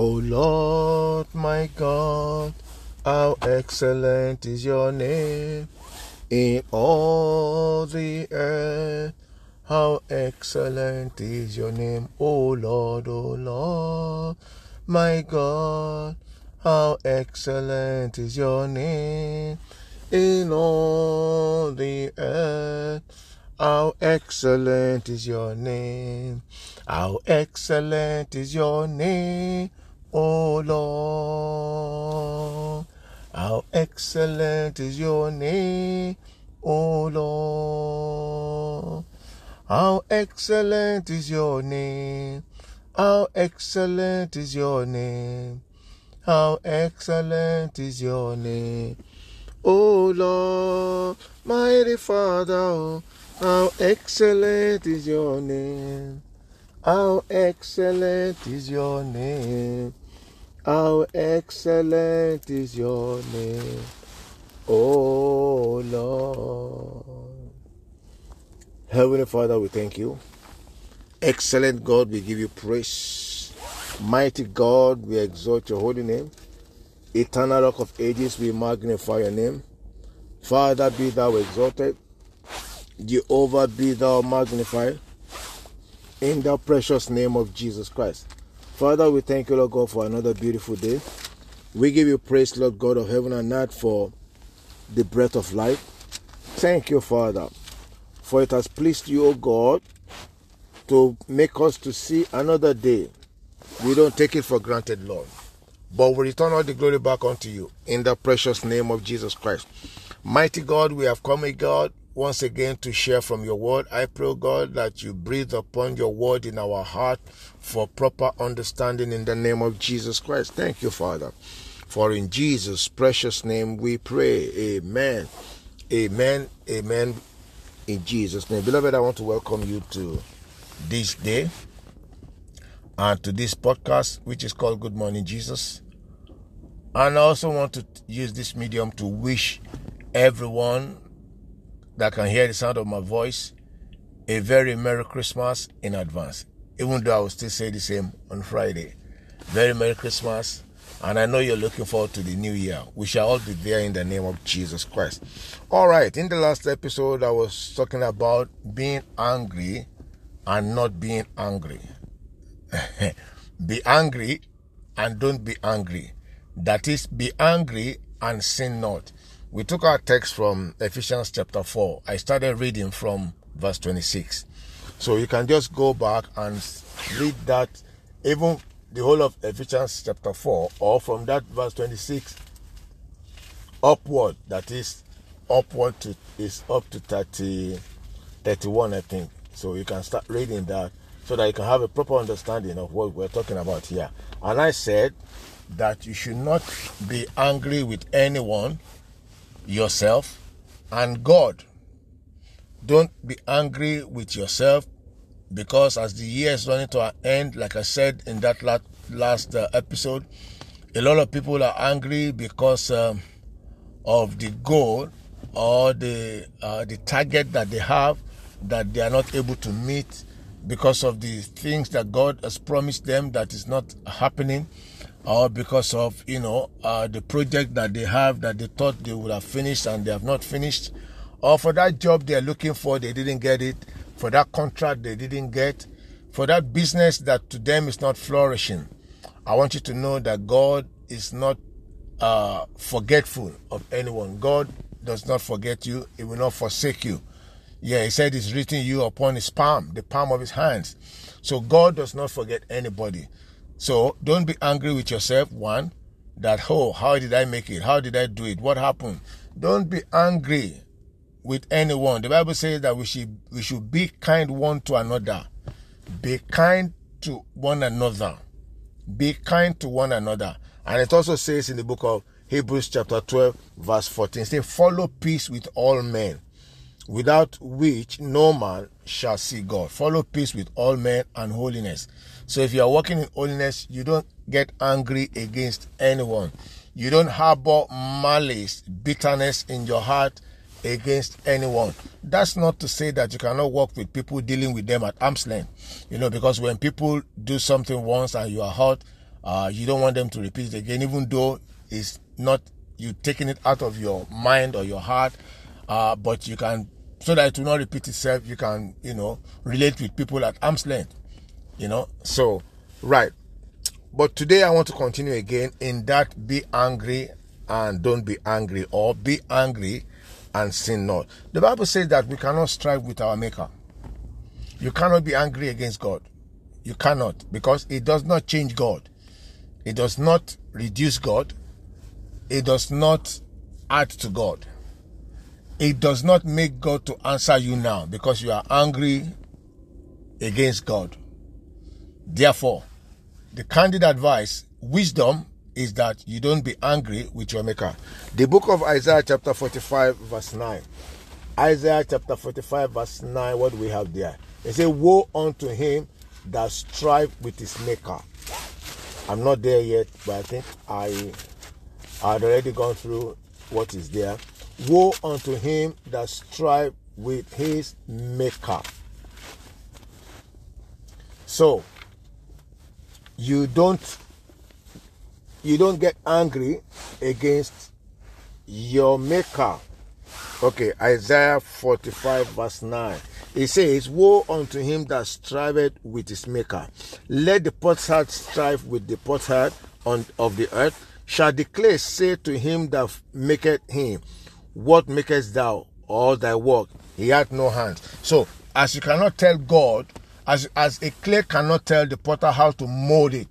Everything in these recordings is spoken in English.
O Lord my God, how excellent is your name in all the earth. How excellent is your name, O Lord, O Lord, my God. How excellent is your name in all the earth. How excellent is your name. How excellent is your name, O Lord. How excellent is your name, O Lord. How excellent is your name. How excellent is your name. How excellent is your name. O Lord, mighty Father, how excellent is your name. How excellent is your name. How excellent is your name. Oh Lord. Heavenly Father, we thank you. Excellent God, we give you praise. Mighty God, we exalt your holy name. Eternal Rock of Ages, we magnify your name. Father, be thou exalted. Jehovah, be thou magnified. In the precious name of Jesus Christ. Father, we thank you, Lord God, for another beautiful day. We give you praise, Lord God of heaven and earth, for the breath of life. Thank you, Father, for it has pleased you, O God, to make us to see another day. We don't take it for granted, Lord. But we return all the glory back unto you in the precious name of Jesus Christ. Mighty God, we have come, O God, once again to share from your word. I pray, God, that you breathe upon your word in our heart for proper understanding in the name of Jesus Christ. Thank you, Father. For in Jesus' precious name we pray. Amen. Amen. Amen. In Jesus' name. Beloved, I want to welcome you to this day and to this podcast, which is called Good Morning Jesus. And I also want to use this medium to wish everyone that can hear the sound of my voice a very Merry Christmas in advance. Even though I will still say the same on Friday. Very Merry Christmas. And I know you're looking forward to the new year. We shall all be there in the name of Jesus Christ. All right. In the last episode, I was talking about being angry and not being angry. be angry and don't be angry. That is, be angry and sin not. We took our text from Ephesians chapter 4. I started reading from verse 26. So you can just go back and read that, even the whole of Ephesians chapter 4, or from that verse 26 upward, that is upward to is up to 30, 31, I think. So you can start reading that so that you can have a proper understanding of what we're talking about here. And I said that you should not be angry with anyone, yourself, and God. Don't be angry with yourself because as the year is running to an end, like I said in that last, last uh, episode, a lot of people are angry because um, of the goal or the uh, the target that they have that they are not able to meet because of the things that God has promised them that is not happening or because of you know uh, the project that they have that they thought they would have finished and they have not finished. Or for that job they're looking for they didn't get it. For that contract they didn't get. For that business that to them is not flourishing. I want you to know that god is not uh, forgetful of anyone. God does not forget you. He will not forsake you. Yeah, he said he's written you upon his palm, the palm of his hands. So God does not forget anybody. So don't be angry with yourself. One, that, oh, how did I make it? How did I do it? What happened? Don't be angry with anyone. The Bible says that we should, we should be kind one to another. Be kind to one another. Be kind to one another. And it also says in the book of Hebrews chapter 12 verse 14, say, follow peace with all men without which no man shall see God. Follow peace with all men and holiness. So if you are walking in holiness, you don't get angry against anyone. You don't harbor malice, bitterness in your heart against anyone. That's not to say that you cannot work with people dealing with them at arm's length. You know, because when people do something once and you are hurt Uh, you don't want them to repeat it again, even though it's not you taking it out of your mind or your heart. Uh, but you can, so that it will not repeat itself, you can, you know, relate with people at arm's length. You know, so, right. But today I want to continue again in that be angry and don't be angry, or be angry and sin not. The Bible says that we cannot strive with our Maker. You cannot be angry against God. You cannot, because it does not change God. It does not reduce God. It does not add to God. It does not make God to answer you now because you are angry against God. Therefore, the candid advice, wisdom, is that you don't be angry with your maker. The book of Isaiah, chapter 45, verse 9. Isaiah chapter 45, verse 9, what we have there? It says, Woe unto him that strive with his maker. I'm not there yet, but I think I had already gone through what is there. Woe unto him that strive with his maker. So you don't you don't get angry against your maker. Okay, Isaiah 45 verse 9. It says, Woe unto him that striveth with his maker. Let the potsherd strive with the potsherd on, of the earth. Shall the clay say to him that maketh him, What makest thou? All thy work. He hath no hands. So, as you cannot tell God, as, as a clay cannot tell the potter how to mold it,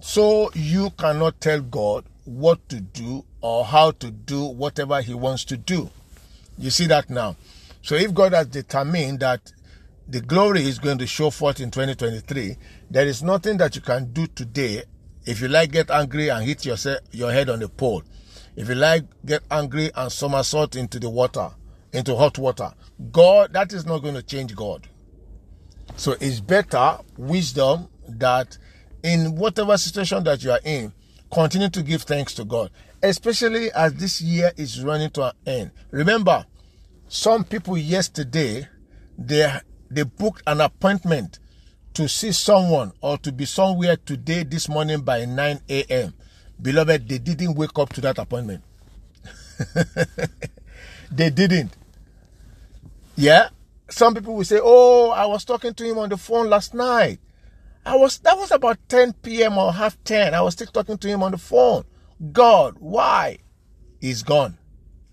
so you cannot tell God what to do or how to do whatever He wants to do. You see that now. So if God has determined that the glory is going to show forth in 2023, there is nothing that you can do today. If you like, get angry and hit yourself, your head on the pole. If you like, get angry and somersault into the water, into hot water. God, that is not going to change God. So it's better wisdom that in whatever situation that you are in, continue to give thanks to God, especially as this year is running to an end. Remember, some people yesterday they they booked an appointment to see someone or to be somewhere today this morning by 9 a.m. Beloved, they didn't wake up to that appointment. they didn't. Yeah. Some people will say, Oh, I was talking to him on the phone last night. I was that was about 10 p.m. or half 10. I was still talking to him on the phone. God, why? He's gone.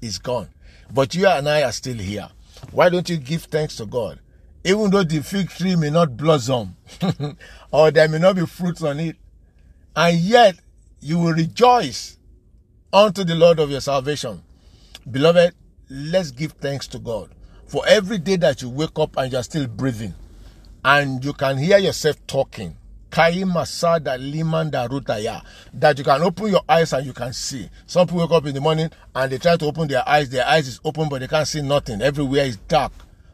He's gone. But you and I are still here. Why don't you give thanks to God? Even though the fig tree may not blossom or there may not be fruits on it, and yet you will rejoice unto the Lord of your salvation. Beloved, let's give thanks to God for every day that you wake up and you're still breathing and you can hear yourself talking. Masada Limanda. That you can open your eyes and you can see. Some people wake up in the morning and they try to open their eyes. Their eyes is open, but they can't see nothing. Everywhere is dark.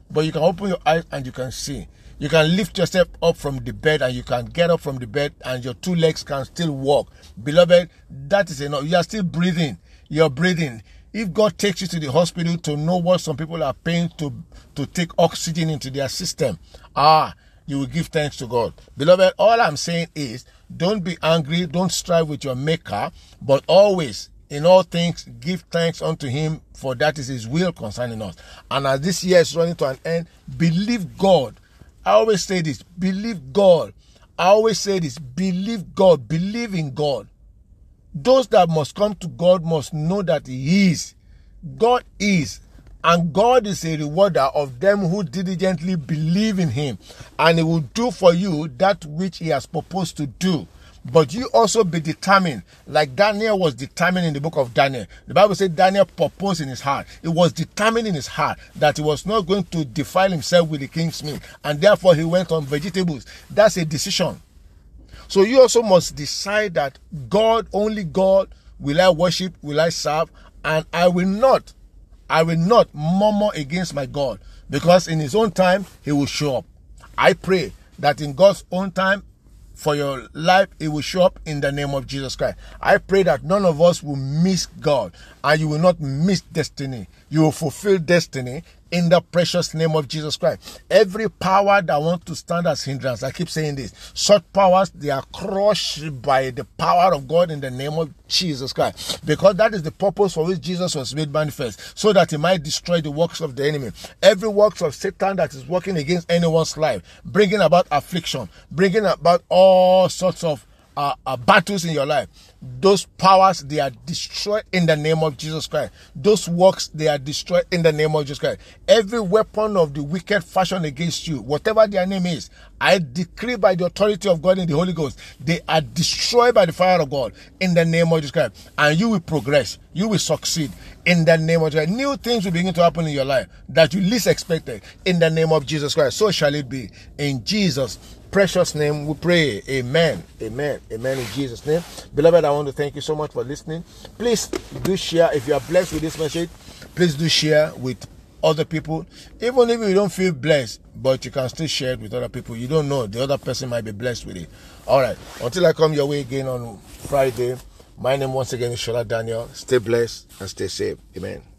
But you can open your eyes and you can see. You can lift yourself up from the bed and you can get up from the bed and your two legs can still walk. Beloved, that is enough. You are still breathing. You're breathing. If God takes you to the hospital to know what some people are paying to, to take oxygen into their system, ah, you will give thanks to God. Beloved, all I'm saying is don't be angry, don't strive with your maker, but always in all things give thanks unto him for that is his will concerning us. And as this year is running to an end, believe God. I always say this, believe God. I always say this, believe God, believe in God. Those that must come to God must know that He is. God is. And God is a rewarder of them who diligently believe in Him. And He will do for you that which He has proposed to do. But you also be determined, like Daniel was determined in the book of Daniel. The Bible said Daniel proposed in his heart. It was determined in his heart that he was not going to defile himself with the king's meat. And therefore he went on vegetables. That's a decision. So you also must decide that God, only God, will I worship, will I serve, and I will not, I will not murmur against my God because in his own time he will show up. I pray that in God's own time for your life, it will show up in the name of Jesus Christ. I pray that none of us will miss God and you will not miss destiny. You will fulfill destiny in the precious name of Jesus Christ. Every power that wants to stand as hindrance, I keep saying this, such powers, they are crushed by the power of God in the name of Jesus Christ. Because that is the purpose for which Jesus was made manifest, so that he might destroy the works of the enemy. Every works of Satan that is working against anyone's life, bringing about affliction, bringing about all sorts of uh, uh, battles in your life, those powers they are destroyed in the name of Jesus Christ. Those works they are destroyed in the name of Jesus Christ. Every weapon of the wicked fashion against you, whatever their name is, I decree by the authority of God in the Holy Ghost, they are destroyed by the fire of God in the name of Jesus Christ. And you will progress, you will succeed in the name of Jesus. New things will begin to happen in your life that you least expected in the name of Jesus Christ. So shall it be in Jesus' precious name we pray. Amen. Amen. Amen. In Jesus' name. Beloved, I want to thank you so much for listening. Please do share. If you are blessed with this message, please do share with other people. Even if you don't feel blessed, but you can still share it with other people. You don't know. The other person might be blessed with it. All right. Until I come your way again on Friday, my name once again is Shola Daniel. Stay blessed and stay safe. Amen.